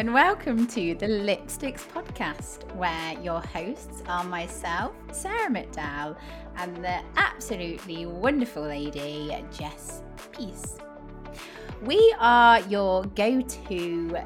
and welcome to the Lipsticks podcast, where your hosts are myself, Sarah McDowell, and the absolutely wonderful lady, Jess Peace. We are your go to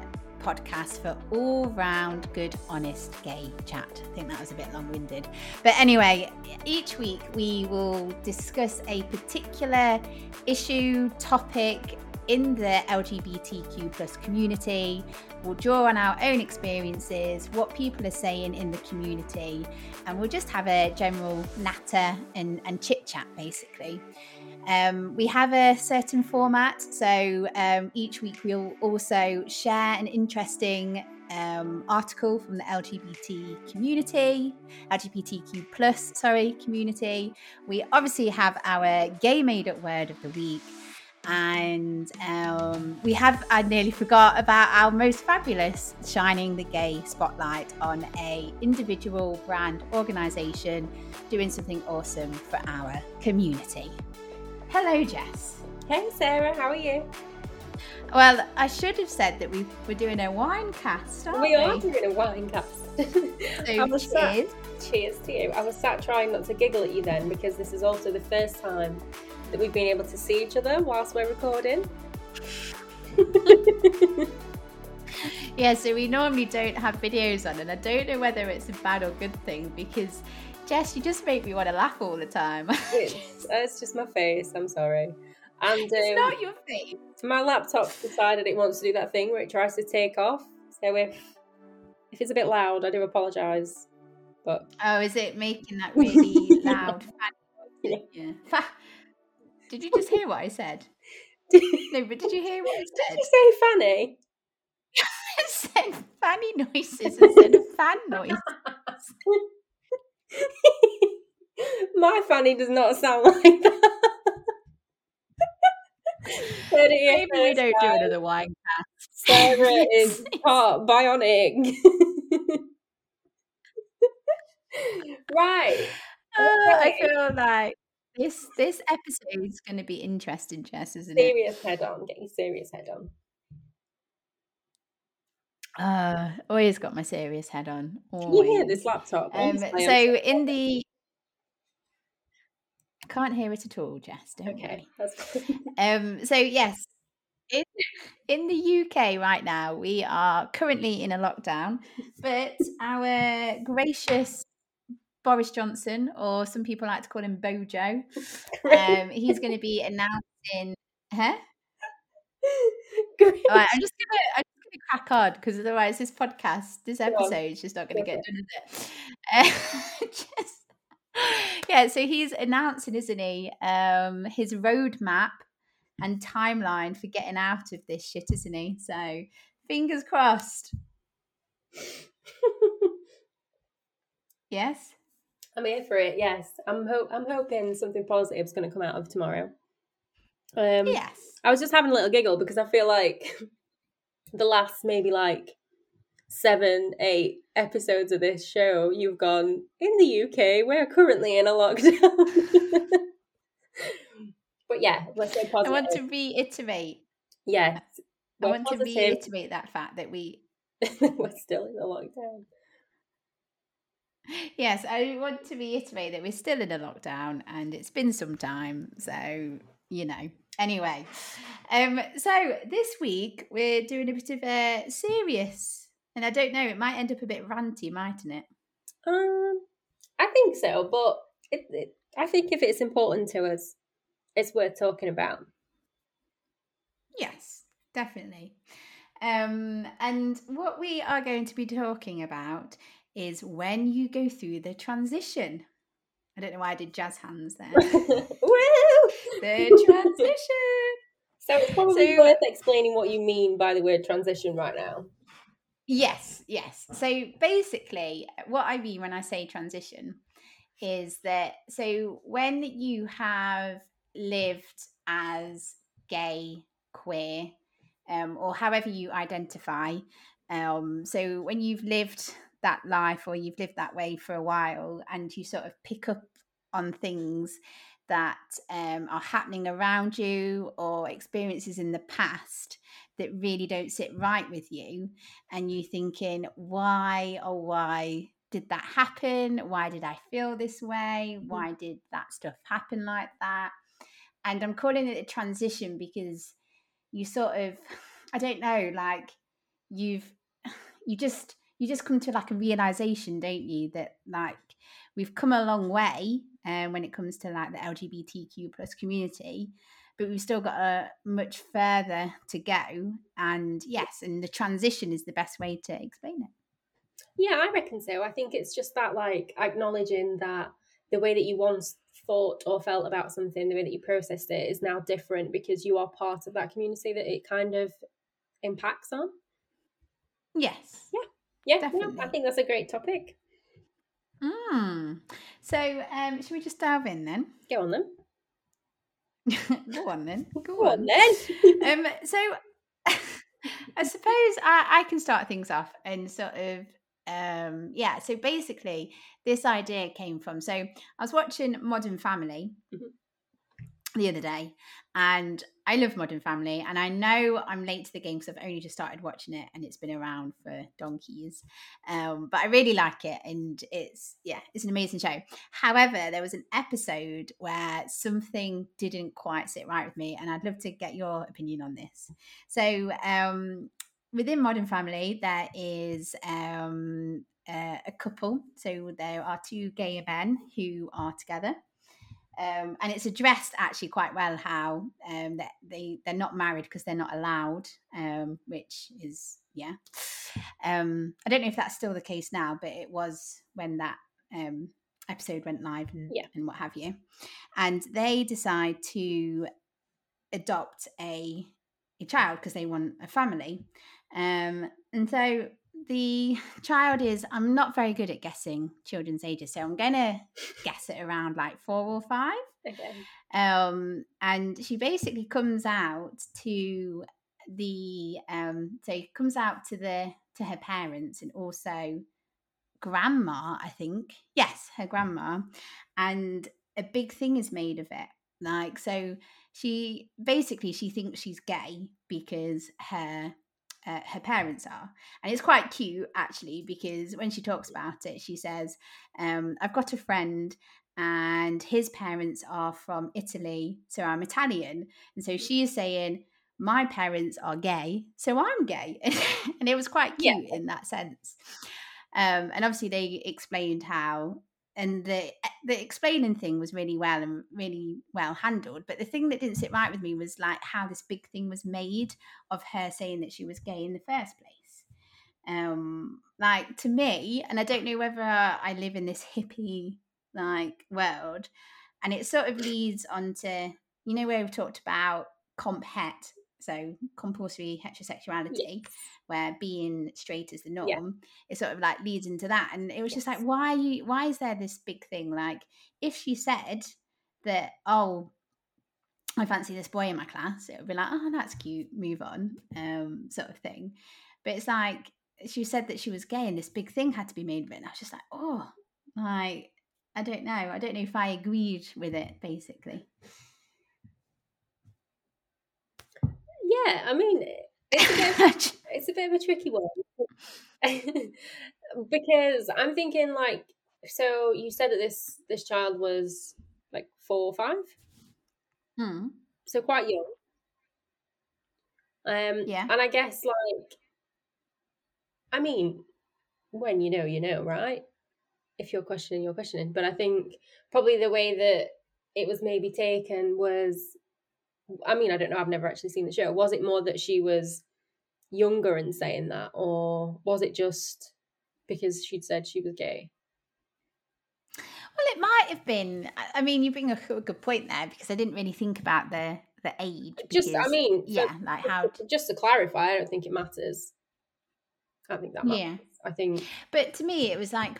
podcast for all round good, honest gay chat. I think that was a bit long winded. But anyway, each week we will discuss a particular issue, topic, in the LGBTQ plus community. We'll draw on our own experiences, what people are saying in the community, and we'll just have a general natter and, and chit chat basically. Um, we have a certain format, so um, each week we'll also share an interesting um, article from the LGBT community, LGBTQ plus, sorry, community. We obviously have our gay made up word of the week and um, we have i nearly forgot about our most fabulous shining the gay spotlight on a individual brand organization doing something awesome for our community. Hello jess. Hey sarah how are you? Well i should have said that we were doing a wine cast we, we are doing a wine cast. So cheers. Sat, cheers to you. I was sat trying not to giggle at you then because this is also the first time that we've been able to see each other whilst we're recording. yeah, so we normally don't have videos on, and I don't know whether it's a bad or good thing because Jess, you just make me want to laugh all the time. it's, it's, just my face. I'm sorry. And um, it's not your face. My laptop decided it wants to do that thing where it tries to take off. So if if it's a bit loud, I do apologise. But oh, is it making that really loud? yeah. yeah. Did you just hear what I said? no, but did you hear what I said? Did you say Fanny? I said fanny noises instead of fan noises. My Fanny does not sound like that. Maybe we don't do another wine cast. Sarah is part bionic. right. Uh, I feel like this this episode is going to be interesting, Jess, isn't serious it? Serious head on, getting serious head on. Uh, always got my serious head on. Always. Can you hear this laptop? Um, so in the I can't hear it at all, Jess. Okay, um, so yes, in, in the UK right now, we are currently in a lockdown, but our gracious Boris Johnson, or some people like to call him Bojo. Um, he's going to be announcing, huh? All right, I'm just gonna, I'm just gonna crack on because otherwise, this podcast, this episode is just not going to get done, is it? Uh, just, yeah, so he's announcing, isn't he? Um, his roadmap and timeline for getting out of this shit, isn't he? So, fingers crossed. yes. I'm here for it. Yes, I'm. Ho- I'm hoping something positive is going to come out of tomorrow. Um, yes. I was just having a little giggle because I feel like the last maybe like seven, eight episodes of this show, you've gone in the UK. We're currently in a lockdown. but yeah, let's say positive. I want to reiterate. Yes, I want positive. to reiterate that fact that we we're still in a lockdown. Yes, I want to reiterate that we're still in a lockdown and it's been some time. So, you know. Anyway, um, so this week we're doing a bit of a serious, and I don't know, it might end up a bit ranty, mightn't it? Um, I think so, but it, it, I think if it's important to us, it's worth talking about. Yes, definitely. Um, and what we are going to be talking about is when you go through the transition. I don't know why I did jazz hands there. The transition. So it's probably so, worth explaining what you mean by the word transition right now. Yes, yes. So basically, what I mean when I say transition is that so when you have lived as gay, queer, um, or however you identify, um, so when you've lived that life or you've lived that way for a while and you sort of pick up on things that um, are happening around you or experiences in the past that really don't sit right with you and you thinking why oh why did that happen? Why did i feel this way? Mm-hmm. why did that stuff happen like that? And i'm calling it a transition because you sort of i don't know like you've you just you just come to like a realization don't you that like we've come a long way um, when it comes to like the lgbtq plus community but we've still got a much further to go and yes and the transition is the best way to explain it Yeah, I reckon so. I think it's just that like acknowledging that the way that you once thought or felt about something, the way that you processed it is now different because you are part of that community that it kind of impacts on. yes Yeah, yeah, Definitely. I think that's a great topic. mm. so um should we just dive in then Go on then. go on then go, Go on then. um so i suppose I, I can start things off and sort of um yeah so basically this idea came from so i was watching modern family Mhm. the other day and i love modern family and i know i'm late to the game because i've only just started watching it and it's been around for donkeys um but i really like it and it's yeah it's an amazing show. However there was an episode where something didn't quite sit right with me and i'd love to get your opinion on this. So um within modern family there is um uh, a couple. So there are two gay men who are together um, and it's addressed actually quite well how um, that they they're not married because they're not allowed, um, which is yeah. Um, I don't know if that's still the case now, but it was when that um, episode went live and, Yeah. and what have you. And they decide to adopt a a child because they want a family. Um, and so the child is I'm not very good at guessing children's ages, so I'm gonna guess it around like four or five. okay. Um, and she basically comes out to the um, so comes out to the to her parents and also grandma, I think. Yes, her grandma, and a big thing is made of it. Like so, she basically she thinks she's gay because her uh, her parents are. And it's quite cute actually because when she talks about it, she says, um, I've got a friend and his parents are from Italy, so I'm Italian. And so she is saying, My parents are gay, so I'm gay. and it was quite Yeah. cute in that sense. Um, and obviously, they explained how. And the the explaining thing was really well and really well handled. But the thing that didn't sit right with me was like how this big thing was made of her saying that she was gay in the first place. Um, like to me, and I don't know whether I live in this hippie like world, and it sort of leads onto you know where we've talked about comp het, so compulsory heterosexuality, where being straight is the norm. Yeah. It sort of like leads into that, and it was just like, why? are you- Why is there this big thing? Like, if she said that, oh, I fancy this boy in my class, it would be like, oh, that's cute, move on, um, sort of thing. But it's like she said that she was gay, and this big thing had to be made of it. And I was just like, oh, like I don't know. I don't know if I agreed with it. Basically, Yeah, I mean, it's a bit, it's a bit of a tricky one because I'm thinking like, so you said that this this child was like four or five, Hmm. so quite young. Um, Yeah. and I guess like, I mean, when you know, you know, right? If you're questioning, you're questioning. But I think probably the way that it was maybe taken was, I mean, I don't know. I've never actually seen the show. Was it more that she was younger and saying that, or was it just because she'd said she was gay? Well, it might have been. I- mean, you bring a good point there because I didn't really think about the the age. Just, I because- mean, so- yeah, like how. Just to clarify, I don't think it matters. I don't think that matters. Yeah, I think but to me, it was like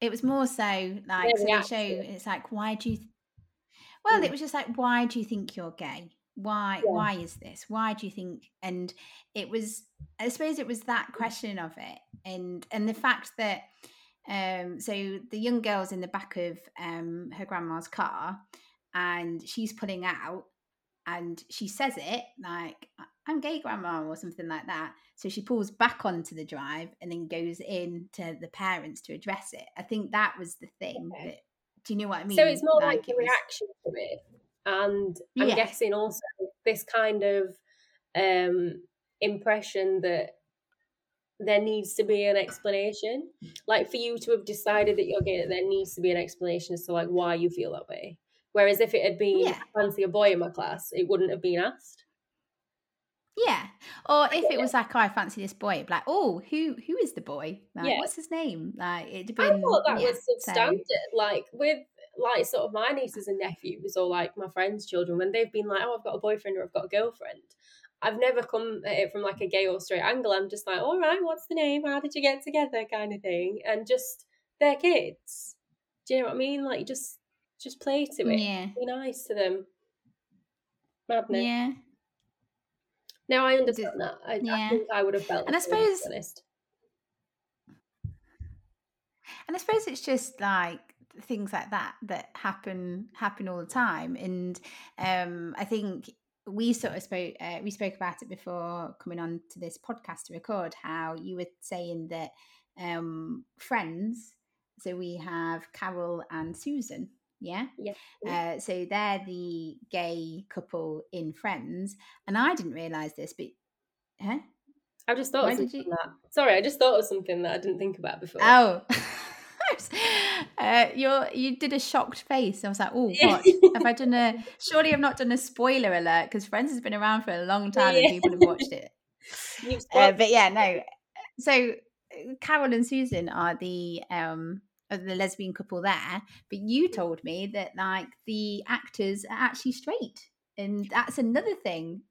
it was more so like so they show. It's like why do you? Th- well, Mm. it was just like why do you think you're gay? Why? Yeah. Why is this? Why do you think? And it was. I suppose it was that question of it, and and the fact that. Um, so the young girl's in the back of um, her grandma's car, and she's pulling out, and she says it like, "I- I'm gay, grandma, or something like that. So she pulls back onto the drive and then goes in to the parents to address it. I think that was the thing. Okay. That, do you know what I mean? So it's more like, it was- reaction to it, and I'm Yeah. guessing also this kind of um impression that there needs to be an explanation. Like for you to have decided that you're gay, there needs to be an explanation as to like why you feel that way. Whereas if it had been Yeah. Fancy a boy in my class, it wouldn't have been asked. Yeah. Or if it was like, oh, I fancy this boy, it'd be like, oh, who who is the boy? Like, Yeah. what's his name? Like, it'd I thought that yeah, was so- Like with like sort of my nieces and nephews or like my friends' children, when they've been like, Oh, I've got a boyfriend or I've got a girlfriend, I've never come at it from like a gay or straight angle. I'm just like, All right, what's the name? How did you get together? kind of thing. And just they're kids. Do you know what I mean? Like just just play to it. Yeah. Be nice to them. Madness. Yeah. No, I understand that. I, I yeah. think I would have felt And I the same, to suppose- and I suppose it's just like things like that that happen happen all the time. And um, I think we sort of spoke uh, we spoke about it before coming on to this podcast to record. How you were saying that um, friends. So we have Carol and Susan. Yeah. Yeah. Uh, so they're the gay couple in Friends, and I didn't realize this, but huh? I just thought Why of something you- that. Sorry, I just thought of something that I didn't think about before. Oh. uh, you you did a shocked face. I was like, oh, what? have I done a? Surely I've not done a spoiler alert because Friends has been around for a long time Yeah. and people have watched it. Uh, but yeah, no. So Carol and Susan are the um are the lesbian couple there, but you told me that like the actors are actually straight, and that's another thing.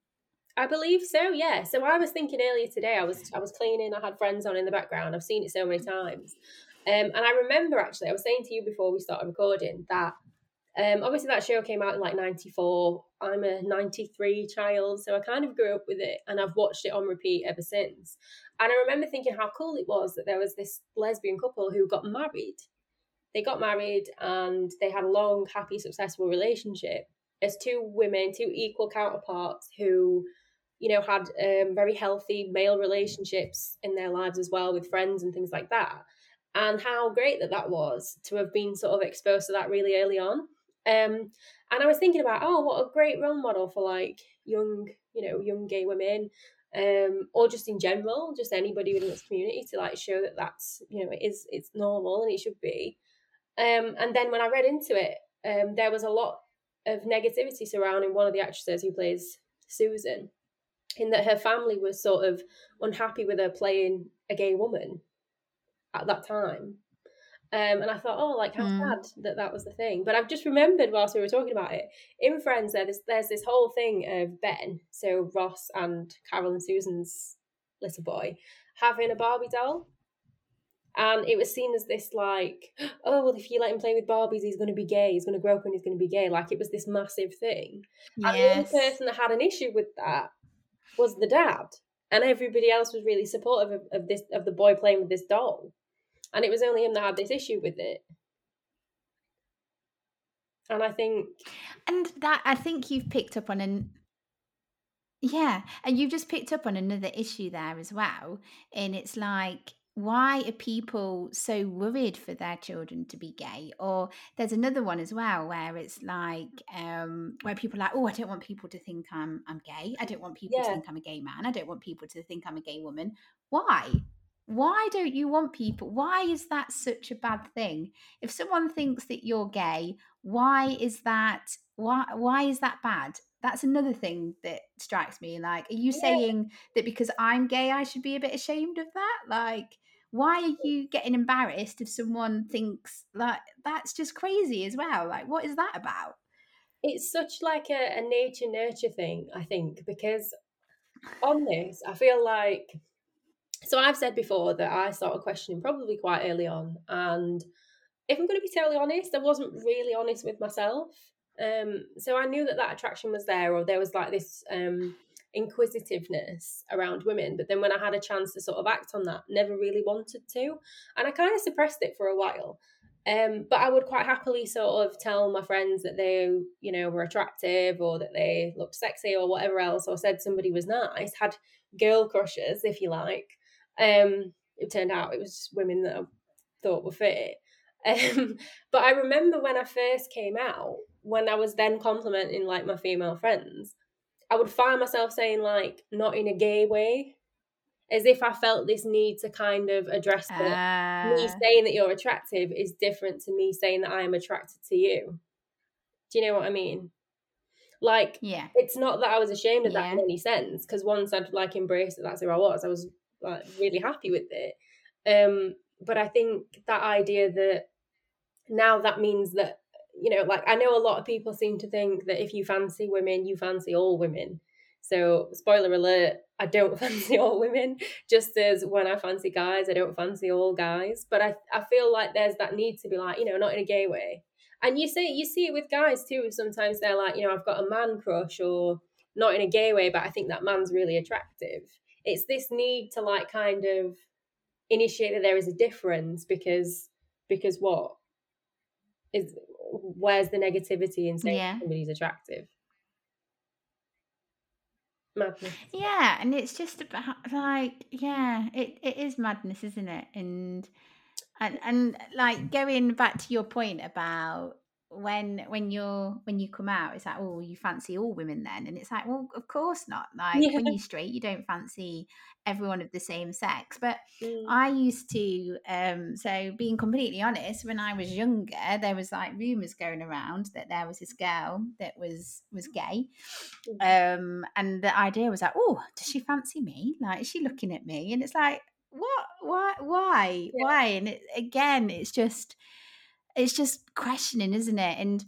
I believe so. Yeah. So I was thinking earlier today. I was I was cleaning. I had friends on in the background. I've seen it so many times, um, and I remember actually I was saying to you before we started recording that um, obviously that show came out in like '94. I'm a '93 child, so I kind of grew up with it, and I've watched it on repeat ever since. And I remember thinking how cool it was that there was this lesbian couple who got married. They got married and they had a long, happy, successful relationship as two women, two equal counterparts who you know, had um, very healthy male relationships in their lives as well with friends and things like that. And how great that that was to have been sort of exposed to that really early on. Um, and I was thinking about, oh, what a great role model for like young, you know, young gay women, um, or just in general, just anybody within this community to like show that that's, you know, it is, it's normal and it should be. Um, and then when I read into it, um, there was a lot of negativity surrounding one of the actresses who plays Susan in that her family was sort of unhappy with her playing a gay woman at that time. Um, and I thought, oh, like how Mm. sad that that was the thing. But I've just remembered whilst we were talking about it in Friends, there's there's this whole thing of Ben, so Ross and Carol and Susan's little boy, having a Barbie doll, and it was seen as this like, oh well, if you let him play with Barbies, he's going to be gay. He's going to grow up and he's going to be gay. Like it was this massive thing. And the only person that had an issue with that was the dad, and everybody else was really supportive of, of this of the boy playing with this doll, and it was only him that had this issue with it. And I think, And that I think you've picked up on an yeah, and you've just picked up on another issue there as well. And it's like, why are people so worried for their children to be gay? Or there's another one as well where it's like, um, where people are like, oh, I don't want people to think I'm I'm gay. I don't want people to think I'm a gay man. I don't want people to think I'm a gay woman. Why? Why don't you want people? Why is that such a bad thing? If someone thinks that you're gay, why is that why why is that bad that's another thing that strikes me like are you Yeah. saying that because i'm gay i should be a bit ashamed of that like why are you getting embarrassed if someone thinks like that's just crazy as well like what is that about it's such like a, a nature nurture thing i think because on this i feel like so i've said before that i started questioning probably quite early on and if i'm going to be totally honest i wasn't really honest with myself um so i knew that that attraction was there or there was like this um inquisitiveness around women but then when i had a chance to sort of act on that never really wanted to and i kind of suppressed it for a while Um, but I would quite happily sort of tell my friends that they, you know, were attractive or that they looked sexy or whatever else, or said somebody was nice, had girl crushes, if you like. Um, it turned out it was women that I thought were fit. Um, but I remember when I first came out, when I was then complimenting like my female friends, I would find myself saying like not in a gay way, as if I felt this need to kind of address that uh... me ah. saying that you're attractive is different to me saying that I am attracted to you. Do you know what I mean? Like, yeah, it's not that I was ashamed of that yeah. in any sense because once I'd like embraced that that's who I was, I was like really happy with it. Um, but I think that idea that now that means that you know, like I know a lot of people seem to think that if you fancy women, you fancy all women. So, spoiler alert, I don't fancy all women, just as when I fancy guys, I don't fancy all guys. But I, I feel like there's that need to be like, you know, not in a gay way. And you see you see it with guys too. Sometimes they're like, you know, I've got a man crush or not in a gay way, but I think that man's really attractive. It's this need to like kind of initiate that there is a difference because because what is where's the negativity in saying yeah. somebody's attractive? Madness. Yeah, and it's just about like yeah, it, it is madness, isn't it? And and and like going back to your point about when when you're when you come out it's like oh you fancy all women then and it's like well of course not like yeah. when you're straight you don't fancy everyone of the same sex but mm. i used to um so being completely honest when i was younger there was like rumors going around that there was this girl that was was gay mm. um and the idea was like oh does she fancy me like is she looking at me and it's like what why why yeah. why and it, again it's just it's just questioning, isn't it? And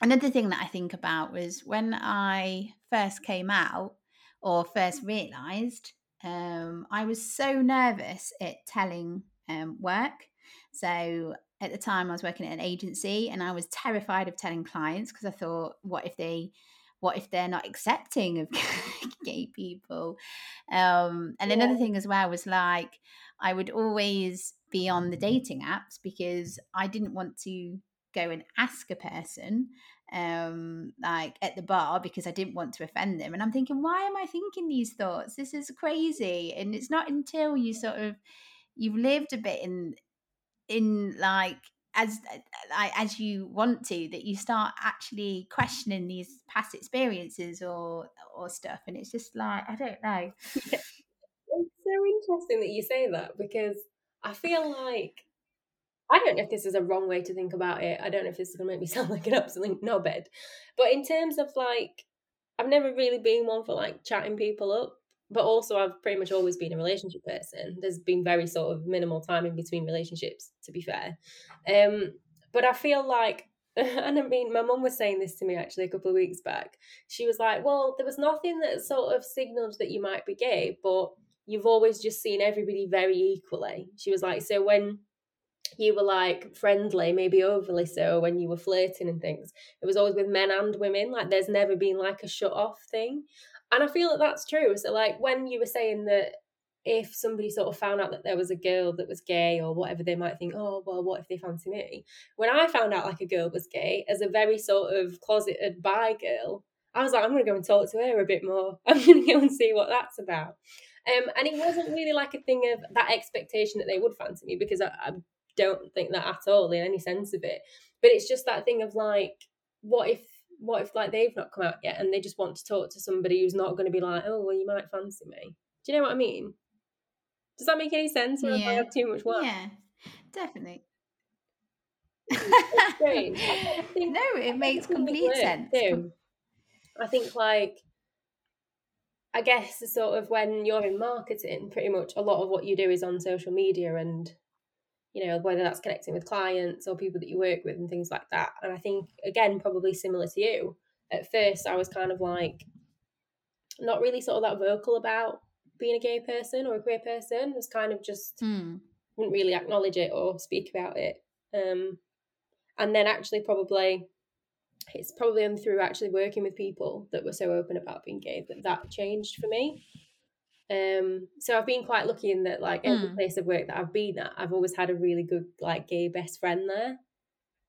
another thing that I think about was when I first came out or first realized, um, I was so nervous at telling um, work. So at the time, I was working at an agency, and I was terrified of telling clients because I thought, what if they what if they're not accepting of gay people um, and yeah. another thing as well was like i would always be on the dating apps because I didn't want to go and ask a person um like at the bar because I didn't want to offend them. And I'm thinking why am I thinking these thoughts? This is crazy. And it's not until you sort of you've lived a bit in in like as like as you want to that you start actually questioning these past experiences or or stuff. And it's just like I don't know. It's so interesting that you say that because I feel like I don't know if this is a wrong way to think about it. I don't know if this is gonna make me sound like an absolute knobhead. But in terms of like I've never really been one for like chatting people up. But also I've pretty much always been a relationship person. There's been very sort of minimal time in between relationships, to be fair. Um, but I feel like and I mean, my mum was saying this to me actually a couple of weeks back. She was like, Well, there was nothing that sort of signaled that you might be gay, but you've always just seen everybody very equally. She was like, so when you were like friendly, maybe overly so, when you were flirting and things, it was always with men and women. Like there's never been like a shut off thing. And I feel that that's true. So, like when you were saying that if somebody sort of found out that there was a girl that was gay or whatever, they might think, oh, well, what if they fancy me? When I found out like a girl was gay, as a very sort of closeted bi girl, I was like, I'm going to go and talk to her a bit more. I'm going to go and see what that's about. Um, and it wasn't really like a thing of that expectation that they would fancy me because I, I don't think that at all in any sense of it. But it's just that thing of like, what if what if like they've not come out yet and they just want to talk to somebody who's not going to be like, oh well, you might fancy me. Do you know what I mean? Does that make any sense? Or yeah. I have too much work? Yeah, definitely. no, it makes complete sense. Too. I think like I guess sort of when you're in marketing, pretty much a lot of what you do is on social media and you know whether that's connecting with clients or people that you work with and things like that. And I think again, probably similar to you. At first, I was kind of like not really sort of that vocal about being a gay person or a queer person. It was kind of just mm. wouldn't really acknowledge it or speak about it. Um, and then actually probably it's probably only through actually working with people that were so open about being gay that that changed for me. Um, so I've been quite lucky in that, like every Mm. place of work that I've been at, I've always had a really good like gay best friend there,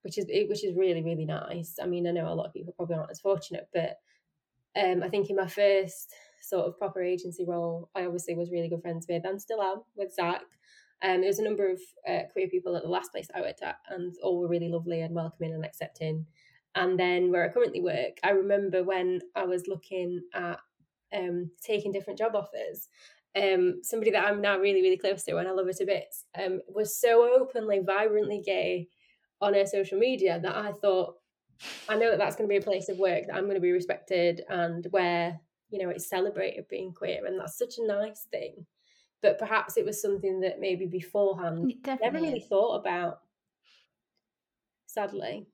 which is which is really really nice. I mean, I know a lot of people probably aren't as fortunate, but um, I think in my first sort of proper agency role, I obviously was really good friends with and still am with Zach. Um, there was a number of uh, queer people at the last place I worked at, and all were really lovely and welcoming and accepting. And then where I currently work, I remember when I was looking at um, taking different job offers, um, somebody that I'm now really, really close to and I love her to bits, um, was so openly, vibrantly gay on her social media that I thought, I know that that's going to be a place of work that I'm going to be respected and where, you know, it's celebrated being queer. And that's such a nice thing. But perhaps it was something that maybe beforehand It never really is. thought about, sadly.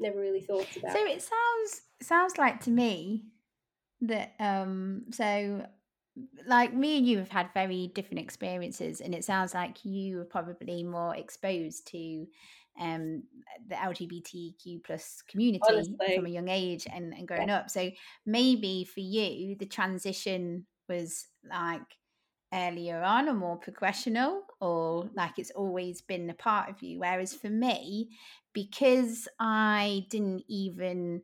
Never really thought about. So it sounds sounds like to me that um so like me and you have had very different experiences and it sounds like you were probably more exposed to um the lgbtq plus community Honestly. from a young age and, and growing up so maybe for you the transition was like earlier on or more progressional or like it's always been a part of you whereas for me because i didn't even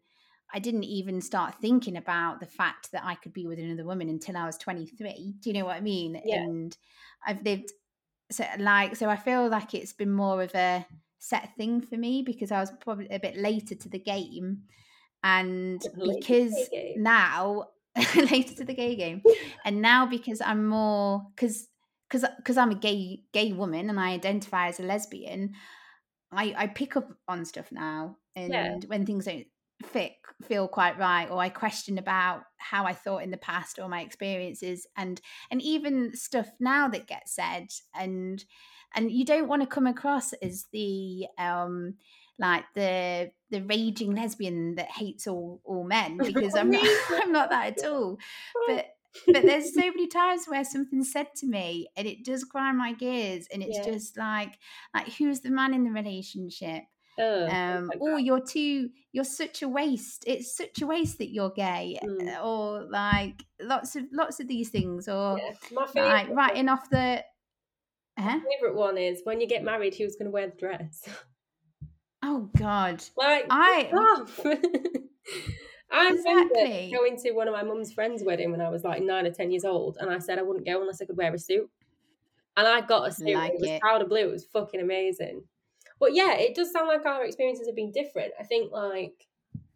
I didn't even start thinking about the fact that I could be with another woman until I was 23. Do you know what I mean? Yeah. And I've lived so like so I feel like it's been more of a set thing for me because I was probably a bit later to the game and Later to the because now later to the gay game and now because I'm more because because because I'm a gay gay woman and I identify as a lesbian I I pick up on stuff now and Yeah. when things don't fit feel quite right or i question about how i thought in the past or my experiences and and even stuff now that gets said and and you don't want to come across as the um like the the raging lesbian that hates all all men because i'm not i'm not that at all but but there's so many times where something's said to me and it does grind my gears and it's Yeah. just like like who's the man in the relationship Ugh, um like or you're too you're such a waste it's such a waste that you're gay Mm. or like lots of lots of these things or Yeah. Like writing off the huh? favorite one is when you get married, who's going to wear the dress? Oh god Like, I-. I remember Exactly. going to one of my mum's friends' wedding when I was like nine or ten years old, and I said I wouldn't go unless I could wear a suit. And I got a suit. Like it was powder blue. It was fucking amazing. But yeah, it does sound like our experiences have been different. I think like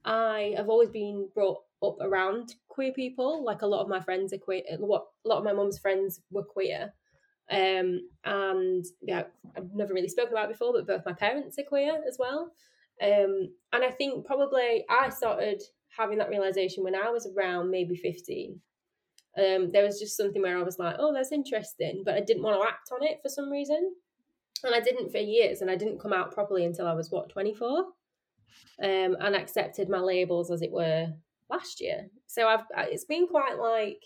I have always been brought up around queer people. Like a lot of my friends are queer. What a lot of my mum's friends were queer. Um, and yeah, I've never really spoken about before, but both my parents are queer as well. Um, and I think probably I started having that realization when I was around maybe 15. Um, there was just something where I was like, oh, that's interesting, but I didn't want to act on it for some reason. And I didn't for years, and I didn't come out properly until I was, what, 24? Um, and accepted my labels, as it were, last year. So I've it's been quite like,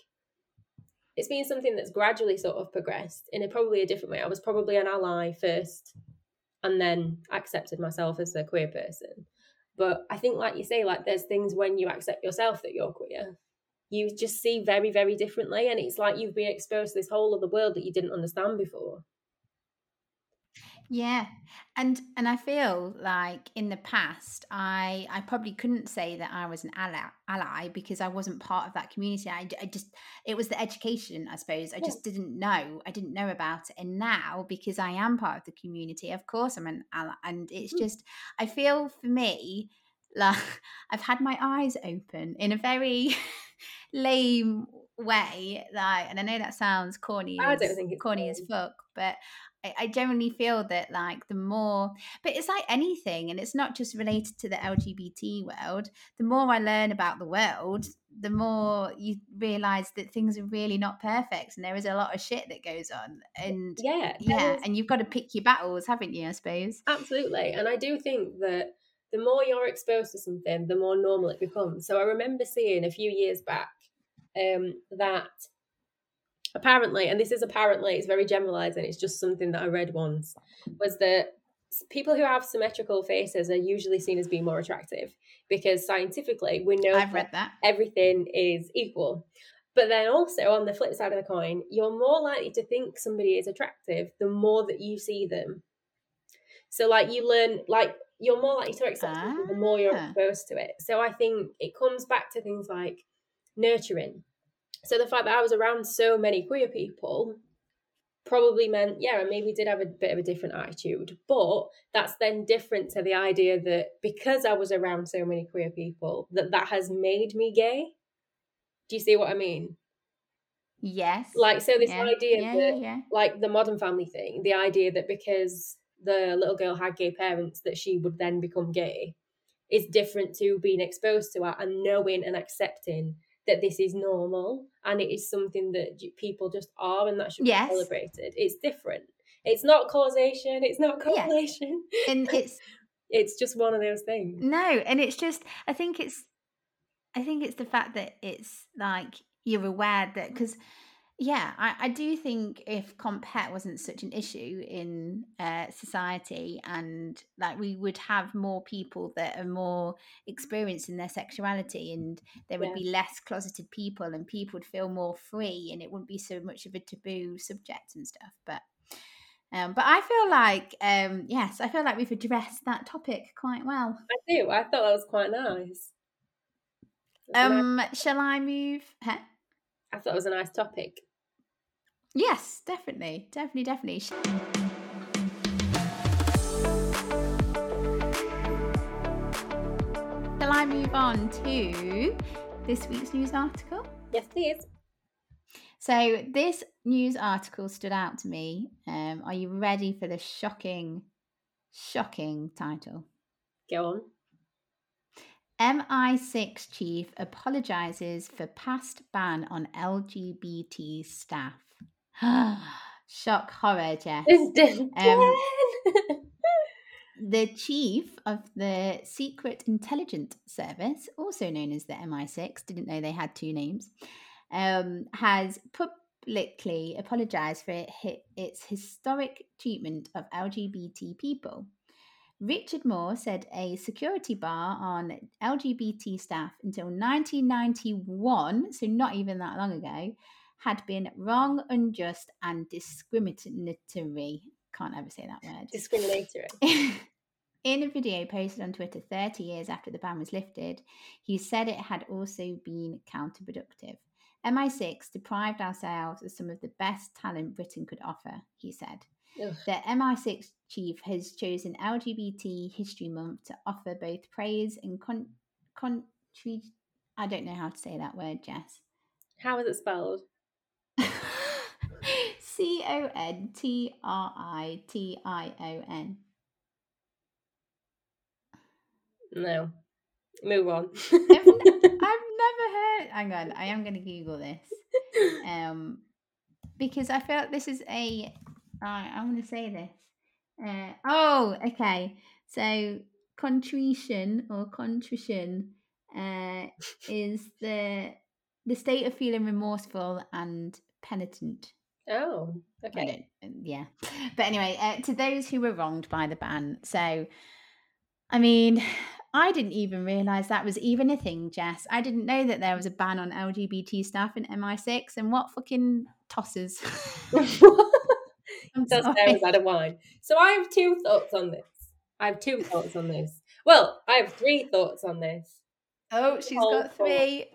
it's been something that's gradually sort of progressed in a probably a different way. I was probably an ally first, and then accepted myself as a queer person. But I think, like you say, like there's things when you accept yourself that you're queer, you just see very, very differently, and it's like you've been exposed to this whole other world that you didn't understand before. Yeah, and and I feel like in the past, I I probably couldn't say that I was an ally, ally because I wasn't part of that community. I, I just it was the education, I suppose. I Yeah. just didn't know. I didn't know about it, and now because I am part of the community, of course I'm an ally, and it's Mm. just I feel for me like I've had my eyes open in a very lame way. Like, and I know that sounds corny, I don't think it's corny as fuck, but I, I generally feel that like the more, but it's like anything, and it's not just related to the LGBT world. The more I learn about the world, the more you realize that things are really not perfect, and there is a lot of shit that goes on, and Yeah, yeah, is- and you've got to pick your battles, haven't you? I suppose. Absolutely. And I do think that the more you're exposed to something, the more normal it becomes. So I remember seeing a few years back um, that apparently, and this is apparently, it's very generalized and it's just something that I read once, was that people who have symmetrical faces are usually seen as being more attractive because scientifically we know I've that read that. everything is equal. But then also on the flip side of the coin, you're more likely to think somebody is attractive the more that you see them. So like you learn like you're more likely to accept ah. the more you're ah. exposed to it. So I think it comes back to things like nurturing. So the fact that I was around so many queer people probably meant, yeah, I maybe did have a bit of a different attitude. But that's then different to the idea that because I was around so many queer people, that that has made me gay. Do you see what I mean? Yes. Like, so this yeah. idea yeah, that, yeah, like the modern family thing, the idea that because the little girl had gay parents, that she would then become gay is different to being exposed to it and knowing and accepting that this is normal and it is something that people just are and that should yes. be celebrated. It's different. It's not causation. It's not correlation. Yeah. And it's it's just one of those things. No, and it's just I think it's I think it's the fact that it's like you're aware that because yeah, I, I do think if comp het wasn't such an issue in uh, society, and like we would have more people that are more experienced in their sexuality, and there would yeah. be less closeted people, and people would feel more free, and it wouldn't be so much of a taboo subject and stuff. But um, but I feel like um, yes, I feel like we've addressed that topic quite well. I do. I thought that was quite nice. Um, shall I move? Huh? I thought it was a nice topic. Yes, definitely, definitely, definitely. Shall I move on to this week's news article? Yes, please. So, this news article stood out to me. Um, are you ready for the shocking, shocking title? Go on. MI6 chief apologizes for past ban on LGBT staff. Shock horror, Jess. Um, the chief of the Secret Intelligence Service, also known as the MI6, didn't know they had two names, um, has publicly apologized for its historic treatment of LGBT people. Richard Moore said a security bar on LGBT staff until 1991, so not even that long ago, had been wrong, unjust, and discriminatory. Can't ever say that word. Discriminatory. In a video posted on Twitter 30 years after the ban was lifted, he said it had also been counterproductive. MI6 deprived ourselves of some of the best talent Britain could offer, he said. Ugh. The MI6 chief has chosen LGBT History Month to offer both praise and con. con- I don't know how to say that word, Jess. How is it spelled? C O N T R I T I O N. No. Move on. I've, I've, never heard. Hang on, I am going to Google this. Um, because I feel like this is a. Right, I want to say this. Uh, oh, okay. So contrition or contrition uh, is the the state of feeling remorseful and penitent. Oh, okay. Um, yeah. But anyway, uh, to those who were wronged by the ban. So, I mean, I didn't even realize that was even a thing, Jess. I didn't know that there was a ban on LGBT staff in MI6 and what fucking tosses. Does there was out of wine. So I have two thoughts on this. I have two thoughts on this. Well, I have three thoughts on this. Oh, she's got three.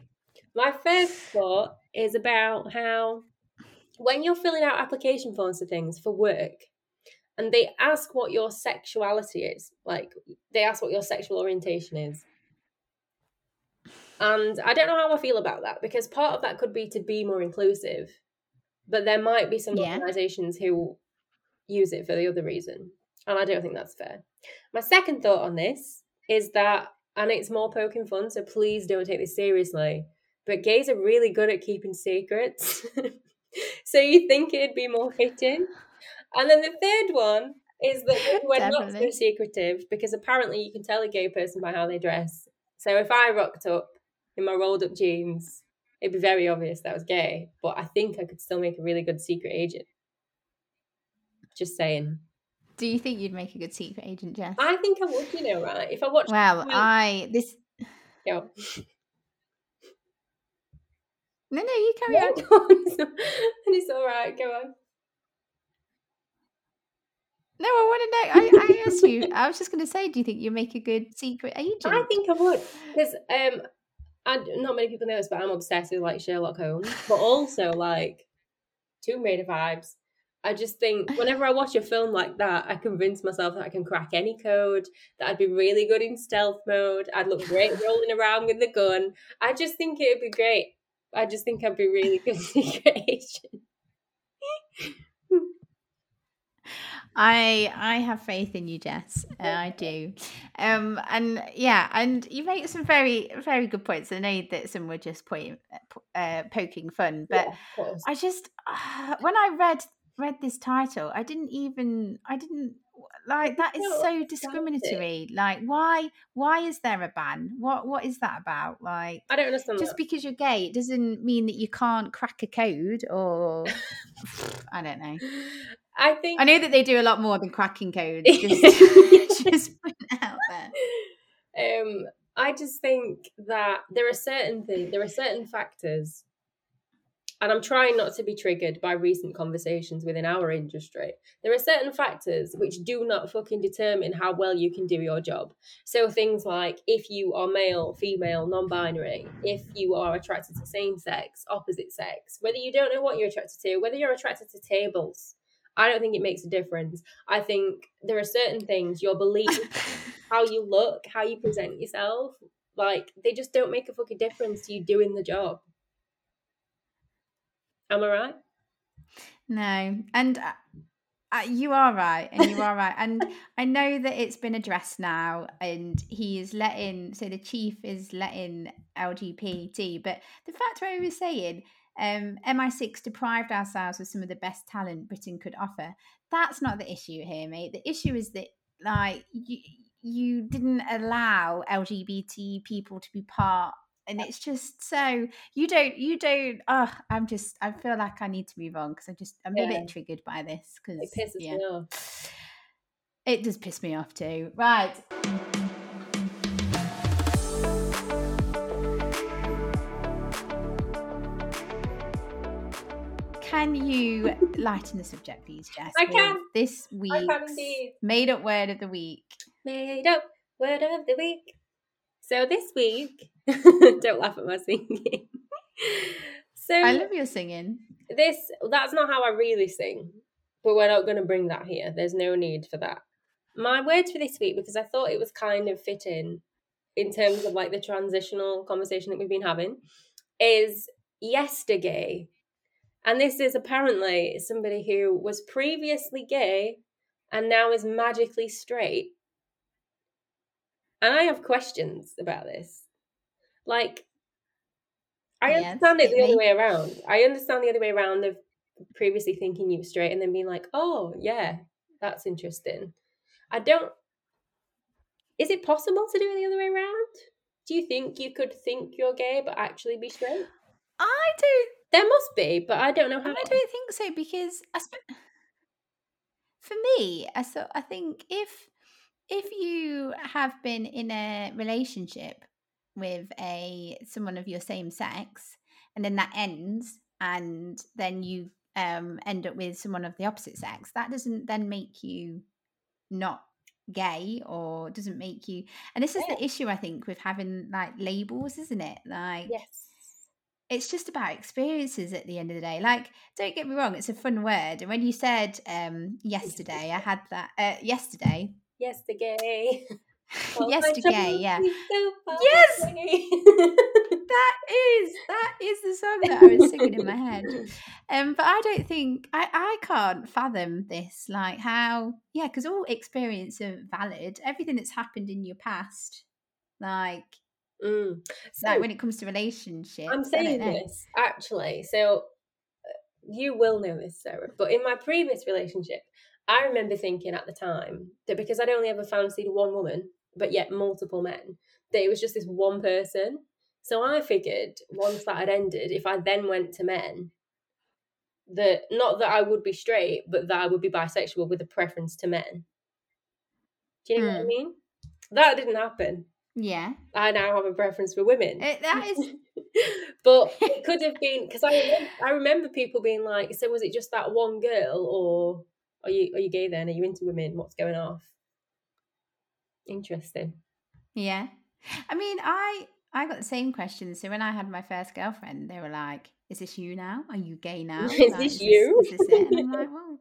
My first thought is about how when you're filling out application forms for things for work and they ask what your sexuality is, like they ask what your sexual orientation is. And I don't know how I feel about that because part of that could be to be more inclusive, but there might be some yeah. organizations who use it for the other reason. And I don't think that's fair. My second thought on this is that, and it's more poking fun, so please don't take this seriously, but gays are really good at keeping secrets. so you think it'd be more fitting. And then the third one is that we're not so secretive because apparently you can tell a gay person by how they dress. So if I rocked up in my rolled up jeans, it'd be very obvious that I was gay. But I think I could still make a really good secret agent. Just saying. Do you think you'd make a good secret agent, Jess? I think I would, you know, right? If I watched Well, I this yeah. No, no, you carry on. and it's all right. Go on. No, I want to know. I, I asked you. I was just going to say, do you think you make a good secret agent? I think I would because um, I not many people know this, but I'm obsessed with like Sherlock Holmes, but also like Tomb Raider vibes. I just think whenever I watch a film like that, I convince myself that I can crack any code, that I'd be really good in stealth mode, I'd look great rolling around with the gun. I just think it'd be great. I just think I'd be really good secret agent. I I have faith in you, Jess. Uh, I do. Um, and yeah, and you make some very very good points. I know that some were just point, uh, poking fun, but Yeah, I just uh, when I read read this title, I didn't even I didn't like that is so discriminatory. Like why why is there a ban? What what is that about? Like I don't understand just that. because you're gay, it doesn't mean that you can't crack a code or I don't know. I think I know that they do a lot more than cracking codes. Just, just put it out there. um I just think that there are certain things there are certain factors and I'm trying not to be triggered by recent conversations within our industry. There are certain factors which do not fucking determine how well you can do your job. So things like if you are male, female, non-binary, if you are attracted to same sex, opposite sex, whether you don't know what you're attracted to, whether you're attracted to tables. I don't think it makes a difference. I think there are certain things, your belief, how you look, how you present yourself, like they just don't make a fucking difference to you doing the job. Am I right? No, and uh, uh, you are right, and you are right, and I know that it's been addressed now, and he is letting. So the chief is letting LGBT, but the fact where he was saying. Um, MI6 deprived ourselves of some of the best talent Britain could offer. That's not the issue here, mate. The issue is that, like, you, you didn't allow LGBT people to be part and it's just so you don't you don't oh i'm just i feel like i need to move on because i just i'm a bit triggered by this because It pisses yeah me off. it does piss me off too right can you lighten the subject please jess I can. this I week's can indeed. made up word of the week Made up word of the week. So this week, don't laugh at my singing. So i love your singing this that's not how I really sing, but we're not going to bring that here. There's no need for that. My words for this week because I thought it was kind of fitting in terms of like the transitional conversation that we've been having is yesterday. And this is apparently somebody who was previously gay and now is magically straight. And I have questions about this. Like, I understand it the other way around. I understand the other way around of previously thinking you were straight and then being like, oh, yeah, that's interesting. I don't. Is it possible to do it the other way around? Do you think you could think you're gay but actually be straight? i don't There must be, but I don't know how. I don't think so because I sp- for me, I so I think if if you have been in a relationship with a someone of your same sex and then that ends and then you um end up with someone of the opposite sex, that doesn't then make you not gay or doesn't make you and this is the issue I think with having like labels, isn't it? Like Yes. it's just about experiences at the end of the day. Like, don't get me wrong, it's a fun word. And when you said um yesterday, I had that uh yesterday. Yes, the gay. Oh, my yesterday, troubles yeah. so Yes! That is that is the song that I was singing in my head. Um, but I don't think I, I can't fathom this. Like how yeah, because all experience are valid. Everything that's happened in your past, like Mm. So, like when it comes to relationships. I'm saying this actually. So uh, you will know this, Sarah. But in my previous relationship, I remember thinking at the time that because I'd only ever fancied one woman, but yet multiple men, that it was just this one person. So I figured once that had ended, if I then went to men, that not that I would be straight, but that I would be bisexual with a preference to men. Do you know what I Hmm. mean? That didn't happen. Yeah. I now have a preference for women. It, that is But it could have been because I I remember people being like, "So was it just that one girl, or are you are you gay then? Are you into women? What's going off?" Interesting. Yeah. I mean, I I got the same question. So when I had my first girlfriend, they were like, "Is this you now? Are you gay now? Is Like, this is you? Is this it?" And I'm like, "Well,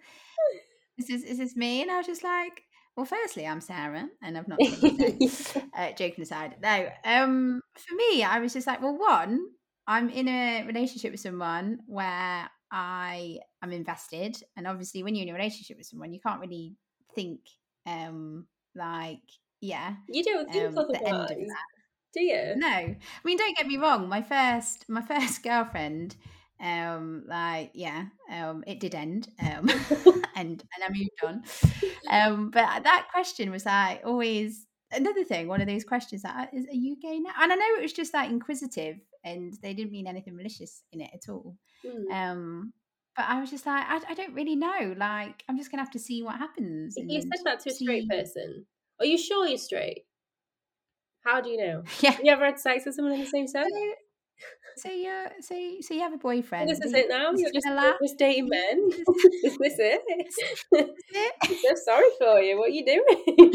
is this is this me?" And I was just like, "Well, firstly, I'm Sarah, and I've not uh, joking aside, no. Um, for me, I was just like, well, one, I'm in a relationship with someone where I am invested, and obviously, when you're in a relationship with someone, you can't really think, um, like, yeah, you don't think um, the end of that. do you? No, I mean, don't get me wrong. My first, my first girlfriend, um, like, yeah, um, it did end, um, and and I moved on. Um, but that question was like always another thing. One of those questions that is, are you gay now? And I know it was just like inquisitive, and they didn't mean anything malicious in it at all. Hmm. Um, but I was just like, I, I don't really know. Like, I'm just gonna have to see what happens. If you said that to a straight see- person, are you sure you're straight? How do you know? Yeah. Have you ever had sex with someone in the same sex? So, so you so so you have a boyfriend. This is it now. You're just, you're just dating men. This is this it? This it? I'm so sorry for you. What are you doing?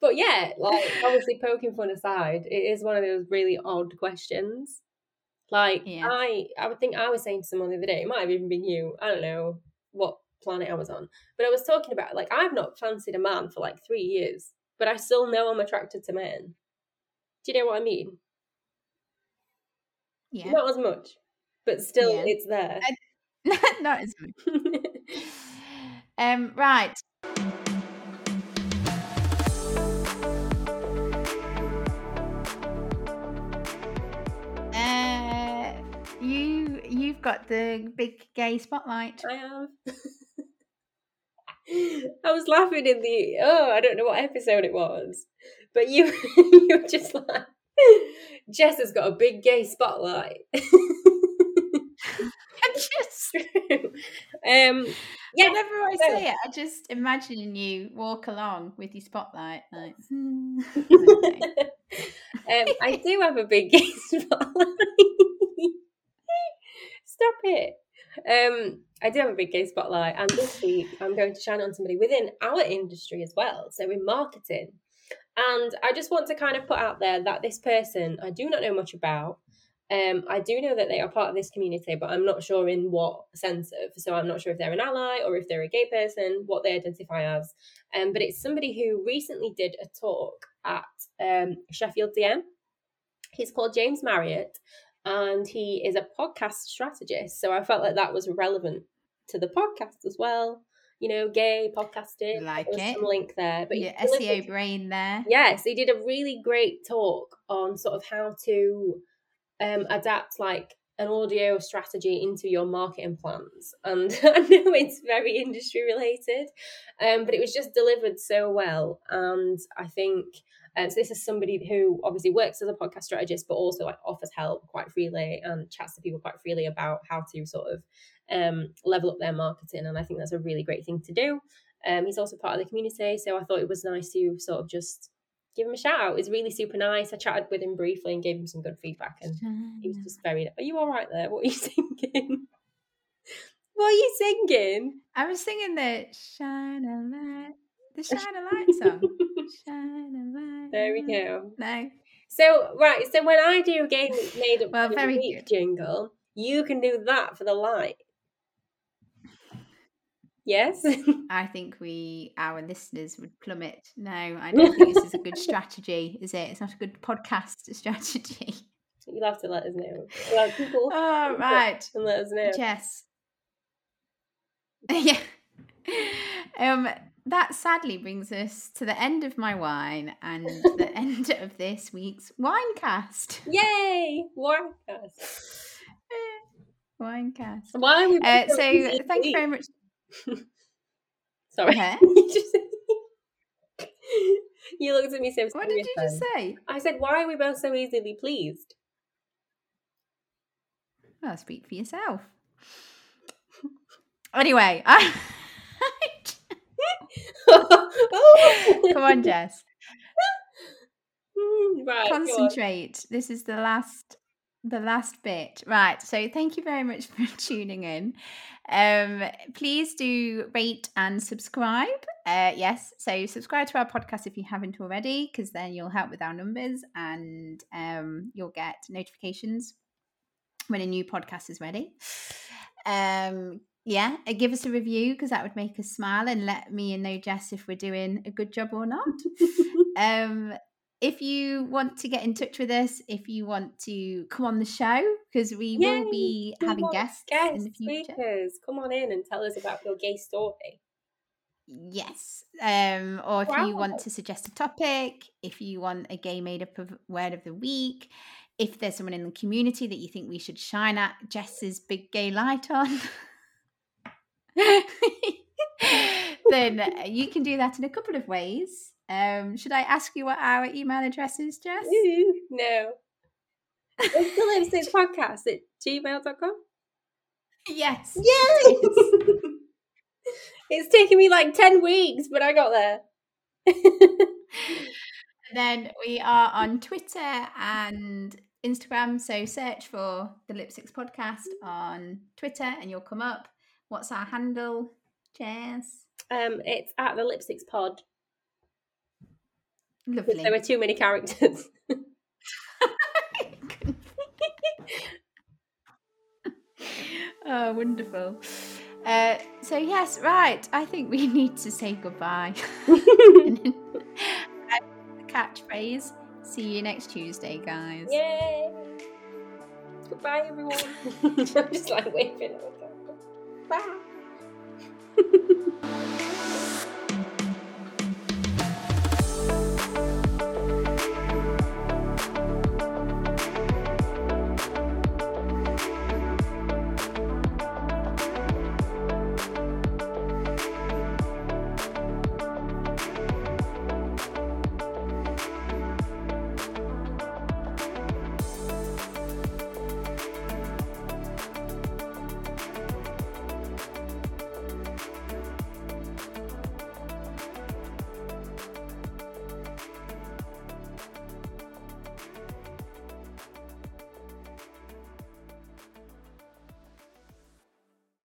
but yeah, like obviously poking fun aside, it is one of those really odd questions. Like Yeah. I, I would think I was saying to someone the other day. It might have even been you. I don't know what planet I was on, but I was talking about like I've not fancied a man for like three years, but I still know I'm attracted to men. Do you know what I mean? Yeah. Not as much, but still, Yeah. it's there. Not as much. Um, right. Uh, you you've got the big gay spotlight. I am. I was laughing in the oh, I don't know what episode it was, but you you were just like Jess has got a big gay spotlight. I just um, yeah, whenever I so- say it, I just imagine you walk along with your spotlight, like. hmm. um, I do have a big gay spotlight. Stop it. Um, I do have a big gay spotlight, and this week I'm going to shine on somebody within our industry as well, so in marketing. And I just want to kind of put out there that this person I do not know much about. Um, I do know that they are part of this community, but I'm not sure in what sense of. So I'm not sure if they're an ally or if they're a gay person, what they identify as. Um, but it's somebody who recently did a talk at um, Sheffield DM. He's called James Marriott, and he is a podcast strategist. So I felt like that was relevant to the podcast as well. You know, gay podcasting. Like it. Some link there, but delivered- SEO brain there. Yes, he did a really great talk on sort of how to um, adapt like an audio strategy into your marketing plans. And I know it's very industry related, um, but it was just delivered so well. And I think um, so. This is somebody who obviously works as a podcast strategist, but also like offers help quite freely and chats to people quite freely about how to sort of um, level up their marketing. And I think that's a really great thing to do. Um, he's also part of the community, so I thought it was nice to sort of just give him a shout out. He's really super nice. I chatted with him briefly and gave him some good feedback, and he was just very. Are you all right there? What are you singing? what are you singing? I was singing the shine a light, the shine a light song. Shine a light. there we go. No, So right, so when I do a game made up Well, very week jingle, you can do that for the light. Yes. I think we, our listeners, would plummet. No, I don't think this is a good strategy, is it? It's not a good podcast strategy. You'll have to let us know. Well, people Oh, right. and let us know. Jess. yeah. Um, that sadly brings us to the end of my wine and the end of this week's winecast. Yay! Winecast. Winecast. Why? Uh, so thank you very much. Sorry. Huh? you, looked at me so What did you just say? I said, why are we both so easily pleased? Well, speak for yourself. Anyway, I... come on, Jess. Mm, right. Concentrate. This is the last the last bit. Right. So thank you very much for tuning in. Um, please do rate and subscribe. Uh, yes. So subscribe to our podcast if you haven't already, because then you'll help with our numbers and um, you'll get notifications when a new podcast is ready. Um, yeah, uh, give us a review because that would make us smile and let me and know Jess if we're doing a good job or not. um, if you want to get in touch with us, if you want to come on the show, because we Yay, will be having guests, guests in the future. Speakers. Come on in and tell us about your gay story. Yes. Um, or if wow. you want to suggest a topic, if you want a gay made up of word of the week, if there's someone in the community that you think we should shine at Jess's big gay light on, then you can do that in a couple of ways. Um, should I ask you what our email address is, Jess? no. It's the lipstick podcast at gmail.com. Yes. Yes. it's taken me like 10 weeks, but I got there. then we are on Twitter and Instagram. So search for the Lipsticks podcast on Twitter and you'll come up. What's our handle, Jess? Um, it's at the Lipsticks Pod. Lovely. There were too many characters. oh, wonderful. Uh, so yes, right. I think we need to say goodbye. catchphrase. See you next Tuesday, guys. Yay! Goodbye, everyone. I'm just like waving. Bye.